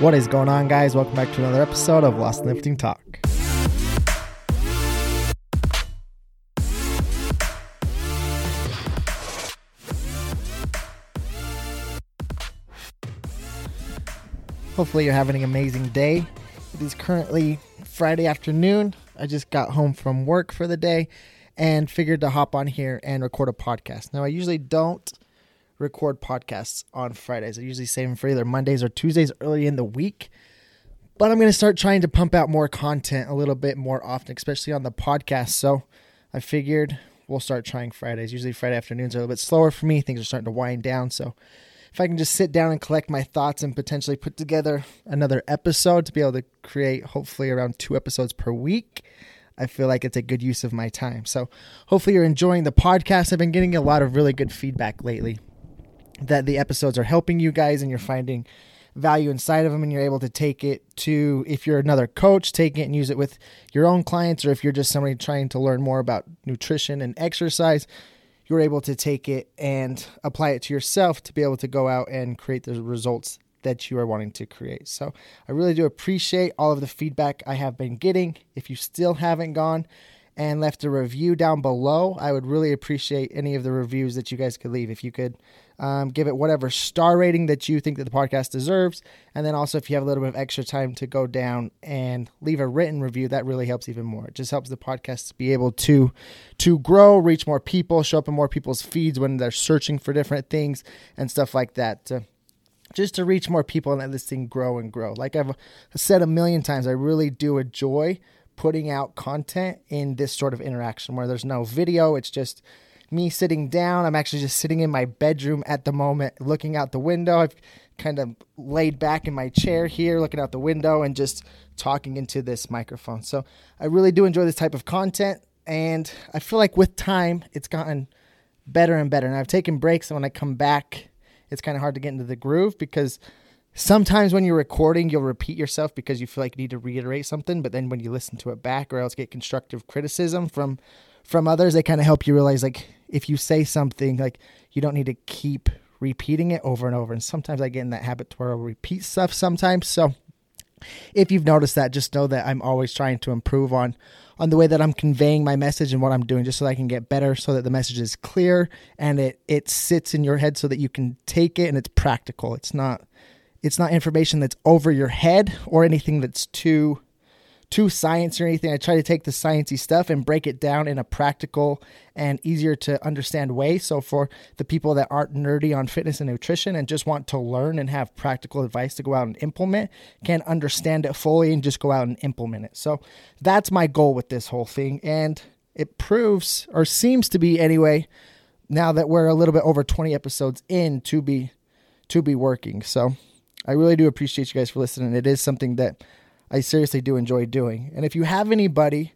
What is going on, guys? Welcome back to another episode of Lost Lifting Talk. Hopefully, you're having an amazing day. It is currently Friday afternoon. I just got home from work for the day and figured to hop on here and record a podcast. Now, I usually don't record podcasts on Fridays. I usually save them for either Mondays or Tuesdays early in the week. But I'm going to start trying to pump out more content a little bit more often, especially on the podcast. So I figured we'll start trying Fridays. Usually Friday afternoons are a little bit slower for me. Things are starting to wind down. So if I can just sit down and collect my thoughts and potentially put together another episode to be able to create hopefully around two episodes per week, I feel like it's a good use of my time. So hopefully you're enjoying the podcast. I've been getting a lot of really good feedback lately that the episodes are helping you guys and you're finding value inside of them and you're able to take it to if you're another coach take it and use it with your own clients or if you're just somebody trying to learn more about nutrition and exercise you're able to take it and apply it to yourself to be able to go out and create the results that you are wanting to create. So I really do appreciate all of the feedback I have been getting. If you still haven't gone and left a review down below, I would really appreciate any of the reviews that you guys could leave. If you could um, give it whatever star rating that you think that the podcast deserves. And then also, if you have a little bit of extra time to go down and leave a written review, that really helps even more. It just helps the podcast be able to to grow, reach more people, show up in more people's feeds when they're searching for different things and stuff like that. To, just to reach more people and let this thing grow and grow. Like I've said a million times, I really do enjoy putting out content in this sort of interaction where there's no video. It's just me sitting down. I'm actually just sitting in my bedroom at the moment, looking out the window. I've kind of laid back in my chair here, looking out the window and just talking into this microphone. So I really do enjoy this type of content. And I feel like with time, it's gotten better and better. And I've taken breaks. And when I come back, it's kind of hard to get into the groove because sometimes when you're recording, you'll repeat yourself because you feel like you need to reiterate something. But then when you listen to it back or else get constructive criticism from from others, they kind of help you realize like if you say something, like you don't need to keep repeating it over and over. And sometimes I get in that habit to where I'll repeat stuff sometimes. So if you've noticed that, just know that I'm always trying to improve on on the way that I'm conveying my message and what I'm doing, just so I can get better, so that the message is clear and it it sits in your head, so that you can take it and it's practical. It's not it's not information that's over your head or anything that's too too science or anything. I try to take the sciencey stuff and break it down in a practical and easier to understand way. So for the people that aren't nerdy on fitness and nutrition and just want to learn and have practical advice to go out and implement, can understand it fully and just go out and implement it. So that's my goal with this whole thing. And it proves or seems to be anyway, now that we're a little bit over 20 episodes in to be to be working. So I really do appreciate you guys for listening. It is something that I seriously do enjoy doing. And if you have anybody,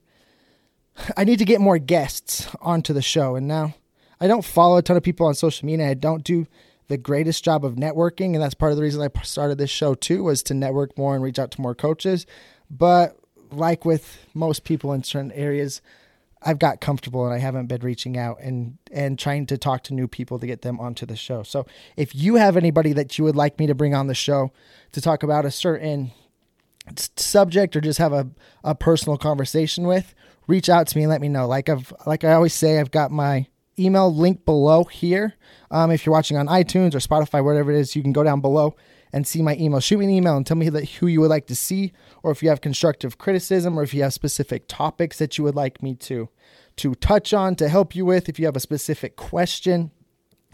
I need to get more guests onto the show. And now I don't follow a ton of people on social media. I don't do the greatest job of networking, and that's part of the reason I started this show too was to network more and reach out to more coaches. But like with most people in certain areas, I've got comfortable and I haven't been reaching out and and trying to talk to new people to get them onto the show. So if you have anybody that you would like me to bring on the show to talk about a certain subject or just have a, a personal conversation with, reach out to me and let me know. Like I've like I always say, I've got my email link below here. Um, if you're watching on iTunes or Spotify, whatever it is, you can go down below and see my email. Shoot me an email and tell me that who you would like to see, or if you have constructive criticism, or if you have specific topics that you would like me to to touch on to help you with. If you have a specific question,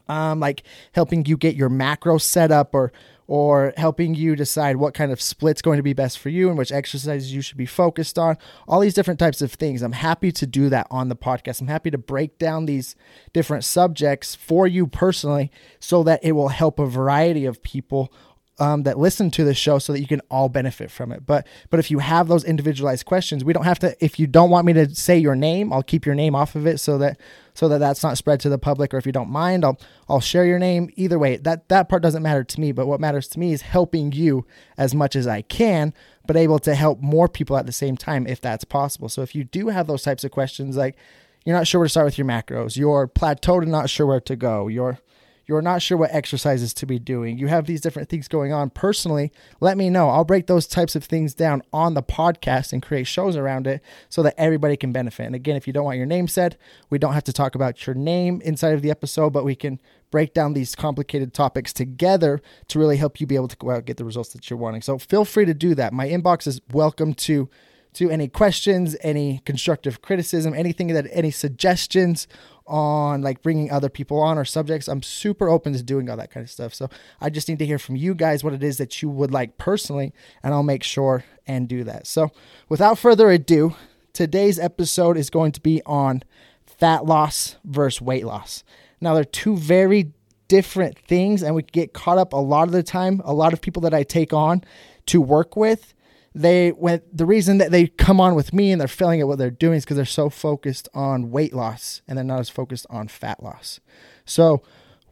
um, like helping you get your macro set up or or helping you decide what kind of split's going to be best for you and which exercises you should be focused on. All these different types of things. I'm happy to do that on the podcast. I'm happy to break down these different subjects for you personally so that it will help a variety of people um, that listen to the show so that you can all benefit from it. But but if you have those individualized questions, we don't have to. If you don't want me to say your name, I'll keep your name off of it so that so that that's not spread to the public. Or if you don't mind, I'll I'll share your name. Either way, that that part doesn't matter to me. But what matters to me is helping you as much as I can, but able to help more people at the same time if that's possible. So if you do have those types of questions, like you're not sure where to start with your macros, you're plateaued and not sure where to go, you're you're not sure what exercises to be doing, you have these different things going on personally, let me know. I'll break those types of things down on the podcast and create shows around it so that everybody can benefit. And again, if you don't want your name said, we don't have to talk about your name inside of the episode, but we can break down these complicated topics together to really help you be able to go out and get the results that you're wanting. So feel free to do that. My inbox is welcome to to any questions, any constructive criticism, anything that any suggestions on like bringing other people on or subjects. I'm super open to doing all that kind of stuff. So I just need to hear from you guys what it is that you would like personally, and I'll make sure and do that. So without further ado, today's episode is going to be on fat loss versus weight loss. Now, they're two very different things, and we get caught up a lot of the time. A lot of people that I take on to work with they went the reason that they come on with me and they're failing at what they're doing is because they're so focused on weight loss and they're not as focused on fat loss. So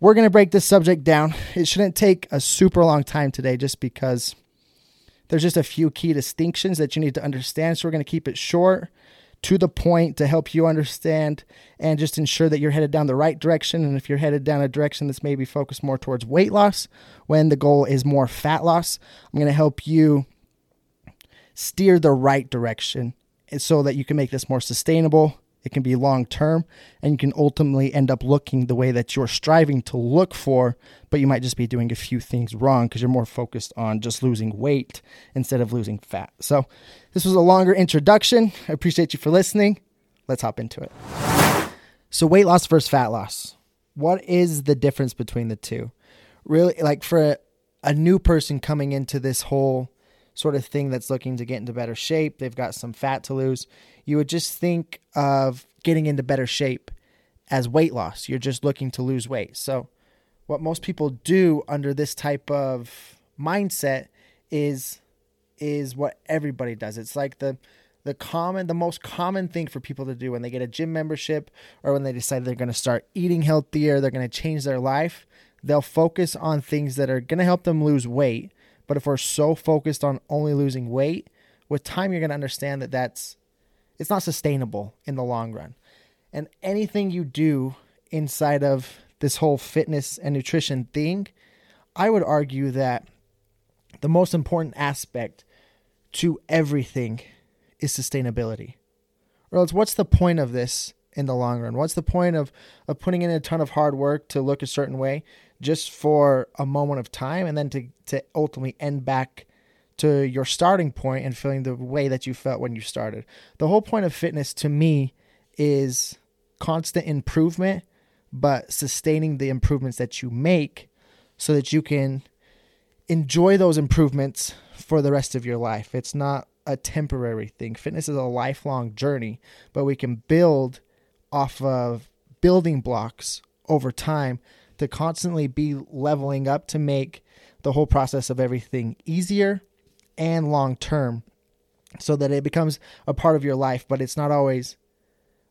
we're going to break this subject down. It shouldn't take a super long time today just because there's just a few key distinctions that you need to understand. So we're going to keep it short, to the point to help you understand and just ensure that you're headed down the right direction. And if you're headed down a direction that's maybe focused more towards weight loss, when the goal is more fat loss, I'm going to help you steer the right direction so that you can make this more sustainable. It can be long term, and you can ultimately end up looking the way that you're striving to look for, but you might just be doing a few things wrong because you're more focused on just losing weight instead of losing fat. So, this was a longer introduction. I appreciate you for listening. Let's hop into it. So, weight loss versus fat loss. What is the difference between the two? Really, like for a, a new person coming into this whole sort of thing that's looking to get into better shape, they've got some fat to lose, you would just think of getting into better shape as weight loss. You're just looking to lose weight. So, what most people do under this type of mindset is is what everybody does. It's like the the common the most common thing for people to do when they get a gym membership or when they decide they're going to start eating healthier, they're going to change their life, they'll focus on things that are going to help them lose weight but if we're so focused on only losing weight, with time you're going to understand that that's it's not sustainable in the long run. And anything you do inside of this whole fitness and nutrition thing, I would argue that the most important aspect to everything is sustainability. Or else, what's the point of this in the long run? What's the point of, of putting in a ton of hard work to look a certain way just for a moment of time and then to, to ultimately end back to your starting point and feeling the way that you felt when you started. The whole point of fitness to me is constant improvement, but sustaining the improvements that you make so that you can enjoy those improvements for the rest of your life. It's not a temporary thing. Fitness is a lifelong journey, but we can build off of building blocks over time to constantly be leveling up to make the whole process of everything easier and long term so that it becomes a part of your life but it's not always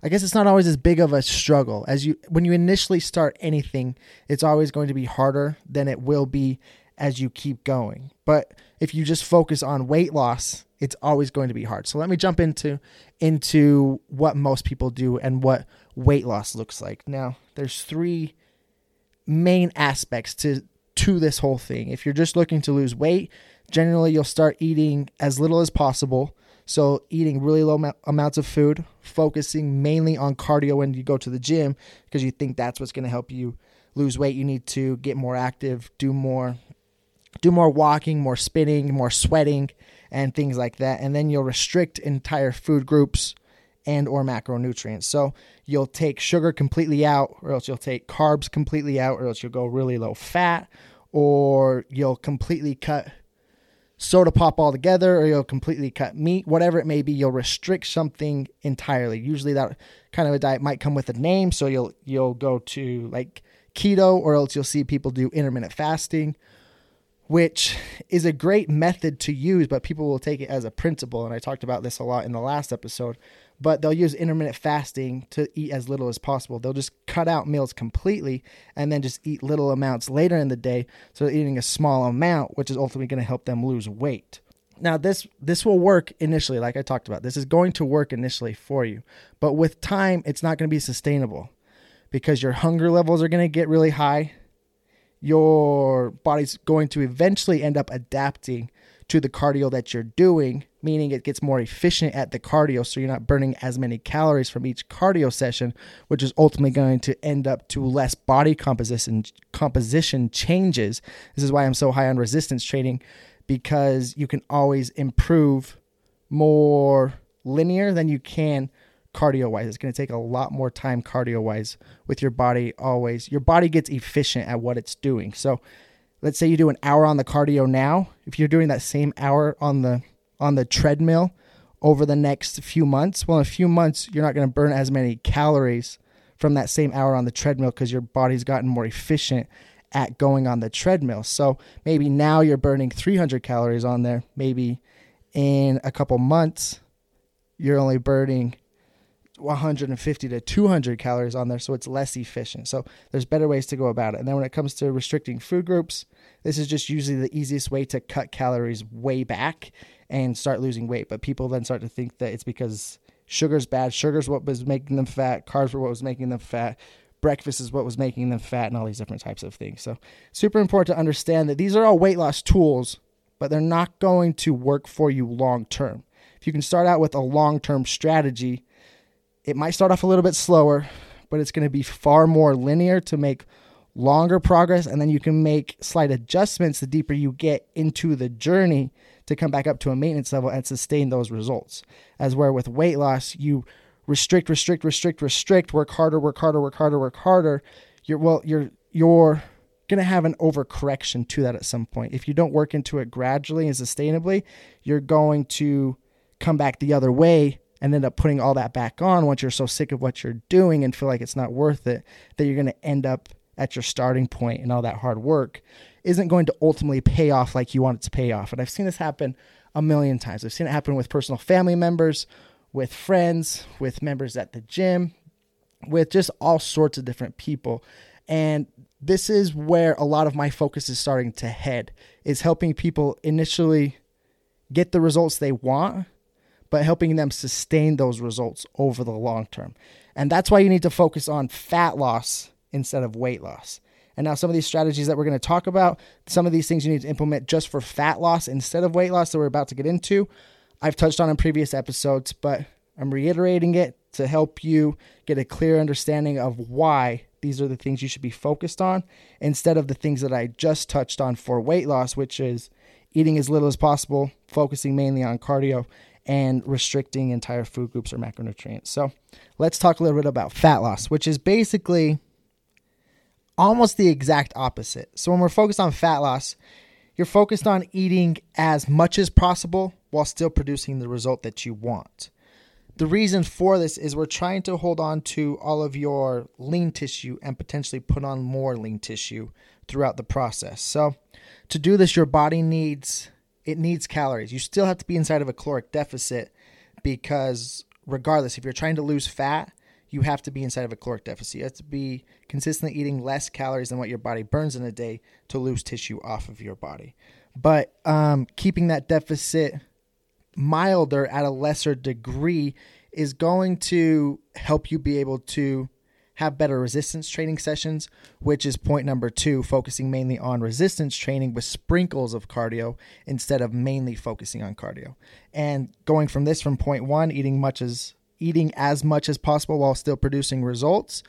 I guess it's not always as big of a struggle. As you when you initially start anything it's always going to be harder than it will be as you keep going. But if you just focus on weight loss it's always going to be hard. So let me jump into into what most people do and what weight loss looks like. Now there's three main aspects to to this whole thing. If you're just looking to lose weight, generally you'll start eating as little as possible. So eating really low ma- amounts of food, focusing mainly on cardio when you go to the gym because you think that's what's going to help you lose weight. You need to get more active, do more do more walking, more spinning, more sweating and things like that. And then you'll restrict entire food groups and or macronutrients. So you'll take sugar completely out or else you'll take carbs completely out or else you'll go really low fat or you'll completely cut soda pop altogether or you'll completely cut meat whatever it may be you'll restrict something entirely usually that kind of a diet might come with a name so you'll you'll go to like keto or else you'll see people do intermittent fasting which is a great method to use but people will take it as a principle and I talked about this a lot in the last episode but they'll use intermittent fasting to eat as little as possible. They'll just cut out meals completely and then just eat little amounts later in the day. So they're eating a small amount, which is ultimately going to help them lose weight. Now this this will work initially, like I talked about. This is going to work initially for you, but with time, it's not going to be sustainable because your hunger levels are going to get really high. your body's going to eventually end up adapting to the cardio that you're doing, meaning it gets more efficient at the cardio. So you're not burning as many calories from each cardio session, which is ultimately going to end up to less body composition composition changes. This is why I'm so high on resistance training because you can always improve more linear than you can cardio wise. It's going to take a lot more time cardio wise with your body always. Your body gets efficient at what it's doing. So let's say you do an hour on the cardio now, if you're doing that same hour on the on the treadmill over the next few months, well in a few months you're not going to burn as many calories from that same hour on the treadmill because your body's gotten more efficient at going on the treadmill. So maybe now you're burning 300 calories on there. Maybe in a couple months you're only burning 150 to 200 calories on there, so it's less efficient. So there's better ways to go about it. And then when it comes to restricting food groups, this is just usually the easiest way to cut calories way back and start losing weight. But people then start to think that it's because sugar's bad. Sugar's what was making them fat. Carbs were what was making them fat. Breakfast is what was making them fat, and all these different types of things. So super important to understand that these are all weight loss tools, but they're not going to work for you long term. If you can start out with a long term strategy it might start off a little bit slower, but it's going to be far more linear to make longer progress. And then you can make slight adjustments the deeper you get into the journey to come back up to a maintenance level and sustain those results. As where with weight loss, you restrict, restrict, restrict, restrict, work harder, work harder, work harder, work harder. You're well, you're you're gonna have an overcorrection to that at some point. If you don't work into it gradually and sustainably, you're going to come back the other way and end up putting all that back on once you're so sick of what you're doing and feel like it's not worth it, that you're going to end up at your starting point and all that hard work isn't going to ultimately pay off like you want it to pay off. And I've seen this happen a million times. I've seen it happen with personal family members, with friends, with members at the gym, with just all sorts of different people. And this is where a lot of my focus is starting to head is helping people initially get the results they want but helping them sustain those results over the long term. And that's why you need to focus on fat loss instead of weight loss. And now, some of these strategies that we're going to talk about, some of these things you need to implement just for fat loss instead of weight loss that we're about to get into, I've touched on in previous episodes, but I'm reiterating it to help you get a clear understanding of why these are the things you should be focused on instead of the things that I just touched on for weight loss, which is eating as little as possible, focusing mainly on cardio, and restricting entire food groups or macronutrients. So let's talk a little bit about fat loss, which is basically almost the exact opposite. So when we're focused on fat loss, you're focused on eating as much as possible while still producing the result that you want. The reason for this is we're trying to hold on to all of your lean tissue and potentially put on more lean tissue throughout the process. So, to do this, your body needs it needs calories. You still have to be inside of a caloric deficit because regardless, if you're trying to lose fat, you have to be inside of a caloric deficit. You have to be consistently eating less calories than what your body burns in a day to lose tissue off of your body. But um, keeping that deficit milder at a lesser degree is going to help you be able to have better resistance training sessions, which is point number two, focusing mainly on resistance training with sprinkles of cardio instead of mainly focusing on cardio. And going from this from point one, eating much as eating as much as possible while still producing results.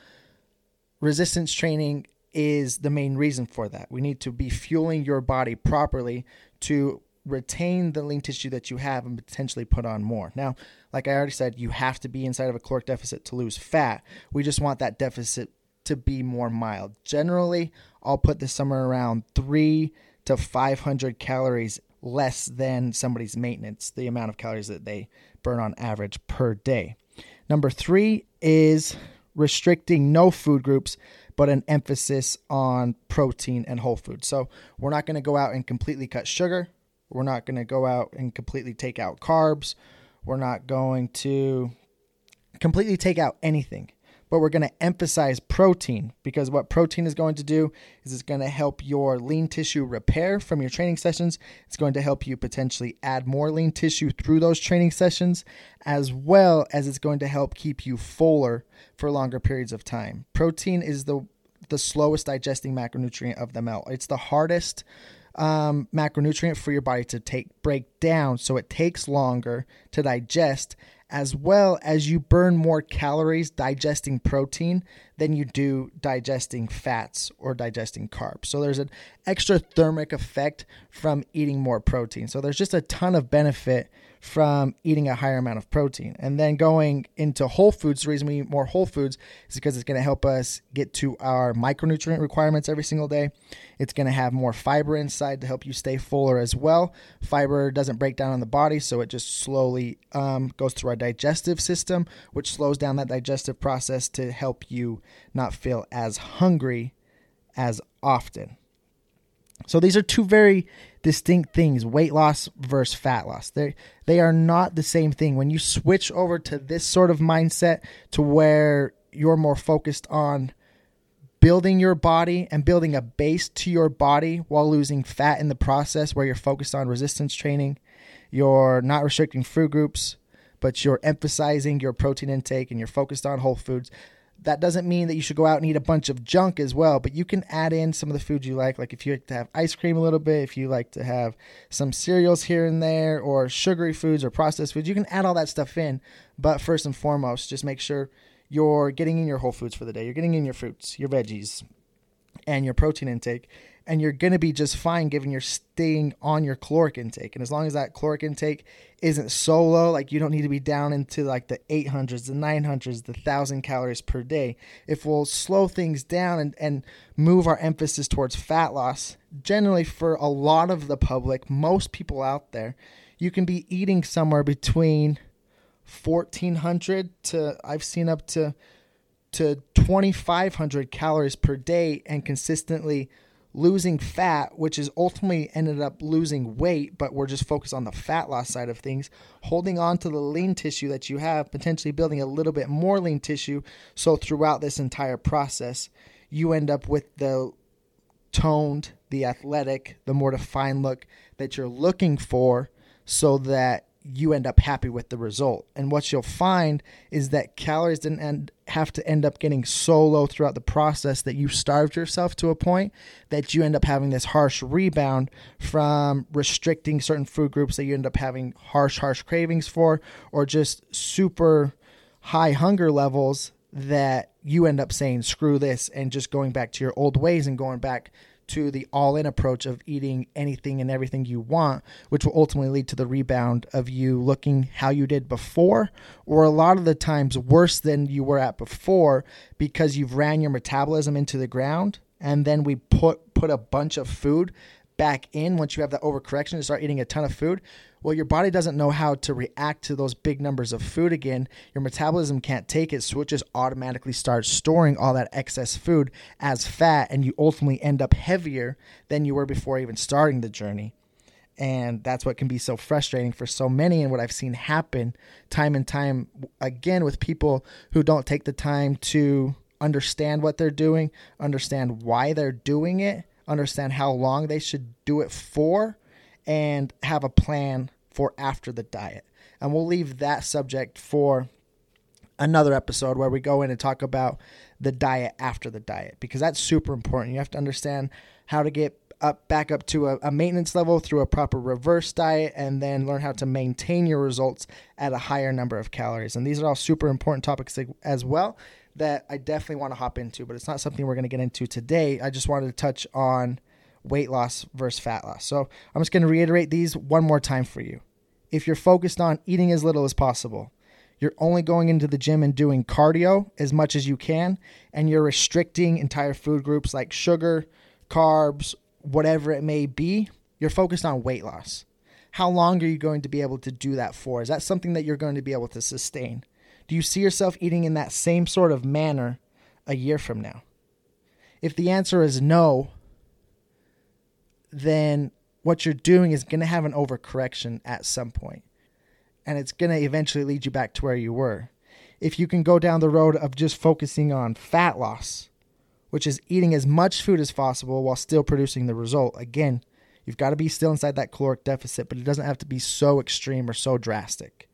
Resistance training is the main reason for that. We need to be fueling your body properly to retain the lean tissue that you have and potentially put on more. Now, like I already said, you have to be inside of a caloric deficit to lose fat. We just want that deficit to be more mild. Generally, I'll put this somewhere around 3 to 500 calories less than somebody's maintenance, the amount of calories that they burn on average per day. Number 3 is restricting no food groups but an emphasis on protein and whole food. So, we're not going to go out and completely cut sugar we're not going to go out and completely take out carbs. We're not going to completely take out anything, but we're going to emphasize protein because what protein is going to do is it's going to help your lean tissue repair from your training sessions. It's going to help you potentially add more lean tissue through those training sessions, as well as it's going to help keep you fuller for longer periods of time. Protein is the the slowest digesting macronutrient of them all. It's the hardest um, macronutrient for your body to take break down, so it takes longer to digest, as well as you burn more calories digesting protein than you do digesting fats or digesting carbs. So there's an extra thermic effect from eating more protein. So there's just a ton of benefit from eating a higher amount of protein. And then going into whole foods, the reason we eat more whole foods is because it's going to help us get to our micronutrient requirements every single day. It's going to have more fiber inside to help you stay fuller as well. Fiber doesn't break down in the body, so it just slowly um, goes through our digestive system, which slows down that digestive process to help you not feel as hungry as often. So these are two very distinct things, weight loss versus fat loss. They they are not the same thing. When you switch over to this sort of mindset to where you're more focused on building your body and building a base to your body while losing fat in the process where you're focused on resistance training, you're not restricting food groups, but you're emphasizing your protein intake and you're focused on whole foods that doesn't mean that you should go out and eat a bunch of junk as well, but you can add in some of the foods you like. Like if you like to have ice cream a little bit, if you like to have some cereals here and there, or sugary foods or processed foods, you can add all that stuff in. But first and foremost, just make sure you're getting in your whole foods for the day. You're getting in your fruits, your veggies, and your protein intake and you're going to be just fine given you're staying on your caloric intake. And as long as that caloric intake isn't so low, like you don't need to be down into like the 800s, the 900s, the 1,000 calories per day. If we'll slow things down and, and move our emphasis towards fat loss, generally for a lot of the public, most people out there, you can be eating somewhere between 1,400 to, I've seen up to, to 2,500 calories per day and consistently losing fat, which is ultimately ended up losing weight, but we're just focused on the fat loss side of things, holding on to the lean tissue that you have, potentially building a little bit more lean tissue. So throughout this entire process, you end up with the toned, the athletic, the more defined look that you're looking for so that you end up happy with the result. And what you'll find is that calories didn't end, have to end up getting so low throughout the process that you starved yourself to a point that you end up having this harsh rebound from restricting certain food groups that you end up having harsh, harsh cravings for, or just super high hunger levels that you end up saying, screw this, and just going back to your old ways and going back to the all in approach of eating anything and everything you want, which will ultimately lead to the rebound of you looking how you did before, or a lot of the times worse than you were at before because you've ran your metabolism into the ground and then we put put a bunch of food back in once you have that overcorrection and start eating a ton of food well, your body doesn't know how to react to those big numbers of food again. Your metabolism can't take it, so it just automatically starts storing all that excess food as fat, and you ultimately end up heavier than you were before even starting the journey. And that's what can be so frustrating for so many, and what I've seen happen time and time again with people who don't take the time to understand what they're doing, understand why they're doing it, understand how long they should do it for and have a plan for after the diet. And we'll leave that subject for another episode where we go in and talk about the diet after the diet because that's super important. You have to understand how to get up back up to a, a, maintenance level through a proper reverse diet and then learn how to maintain your results at a higher number of calories. And these are all super important topics as well that I definitely want to hop into, but it's not something we're going to get into today. I just wanted to touch on weight loss versus fat loss. So I'm just going to reiterate these one more time for you. If you're focused on eating as little as possible, you're only going into the gym and doing cardio as much as you can, and you're restricting entire food groups like sugar, carbs, whatever it may be, you're focused on weight loss. How long are you going to be able to do that for? Is that something that you're going to be able to sustain? Do you see yourself eating in that same sort of manner a year from now? If the answer is no, then what you're doing is going to have an overcorrection at some point, and it's going to eventually lead you back to where you were. If you can go down the road of just focusing on fat loss, which is eating as much food as possible while still producing the result, again, you've got to be still inside that caloric deficit, but it doesn't have to be so extreme or so drastic.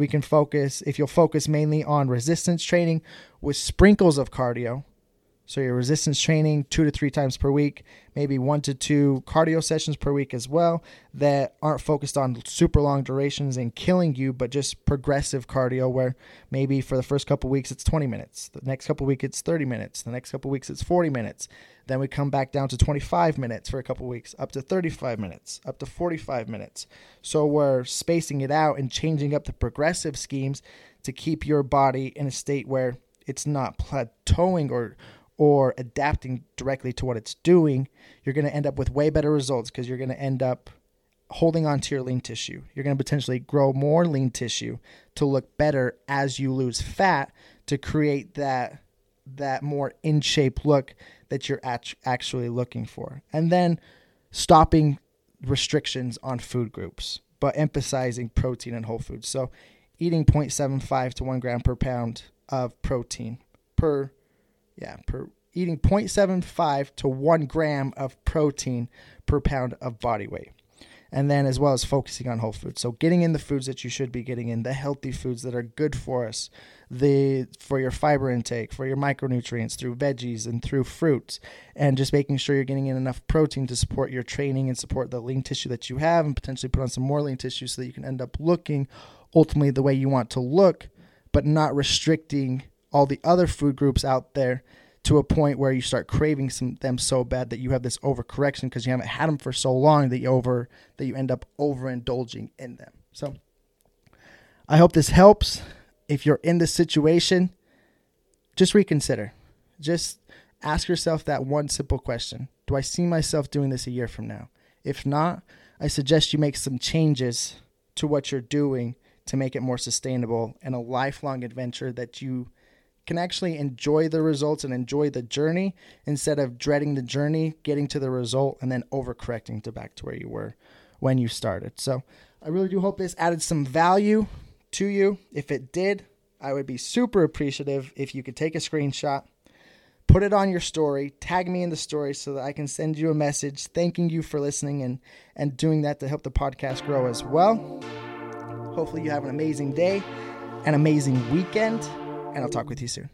We can focus, if you'll focus mainly on resistance training with sprinkles of cardio, So your resistance training two to three times per week, maybe one to two cardio sessions per week as well that aren't focused on super long durations and killing you, but just progressive cardio where maybe for the first couple weeks it's 20 minutes, the next couple weeks it's 30 minutes, the next couple weeks it's 40 minutes. Then we come back down to 25 minutes for a couple weeks, up to 35 minutes, up to 45 minutes. So we're spacing it out and changing up the progressive schemes to keep your body in a state where it's not plateauing or or adapting directly to what it's doing, you're going to end up with way better results because you're going to end up holding on to your lean tissue. You're going to potentially grow more lean tissue to look better as you lose fat to create that that more in shape look that you're actually looking for. And then stopping restrictions on food groups, but emphasizing protein and whole foods. So eating 0.75 to 1 gram per pound of protein per yeah, per eating 0.75 to 1 gram of protein per pound of body weight. And then, as well as focusing on whole foods. So, getting in the foods that you should be getting in, the healthy foods that are good for us, the for your fiber intake, for your micronutrients through veggies and through fruits, and just making sure you're getting in enough protein to support your training and support the lean tissue that you have, and potentially put on some more lean tissue so that you can end up looking ultimately the way you want to look, but not restricting all the other food groups out there to a point where you start craving some them so bad that you have this overcorrection because you haven't had them for so long that you over that you end up overindulging in them. So I hope this helps. If you're in this situation, just reconsider. Just ask yourself that one simple question. Do I see myself doing this a year from now? If not, I suggest you make some changes to what you're doing to make it more sustainable and a lifelong adventure that you can actually enjoy the results and enjoy the journey instead of dreading the journey, getting to the result, and then overcorrecting to back to where you were when you started. So I really do hope this added some value to you. If it did, I would be super appreciative if you could take a screenshot, put it on your story, tag me in the story so that I can send you a message thanking you for listening and, and doing that to help the podcast grow as well. Hopefully, you have an amazing day, an amazing weekend and I'll talk with you soon.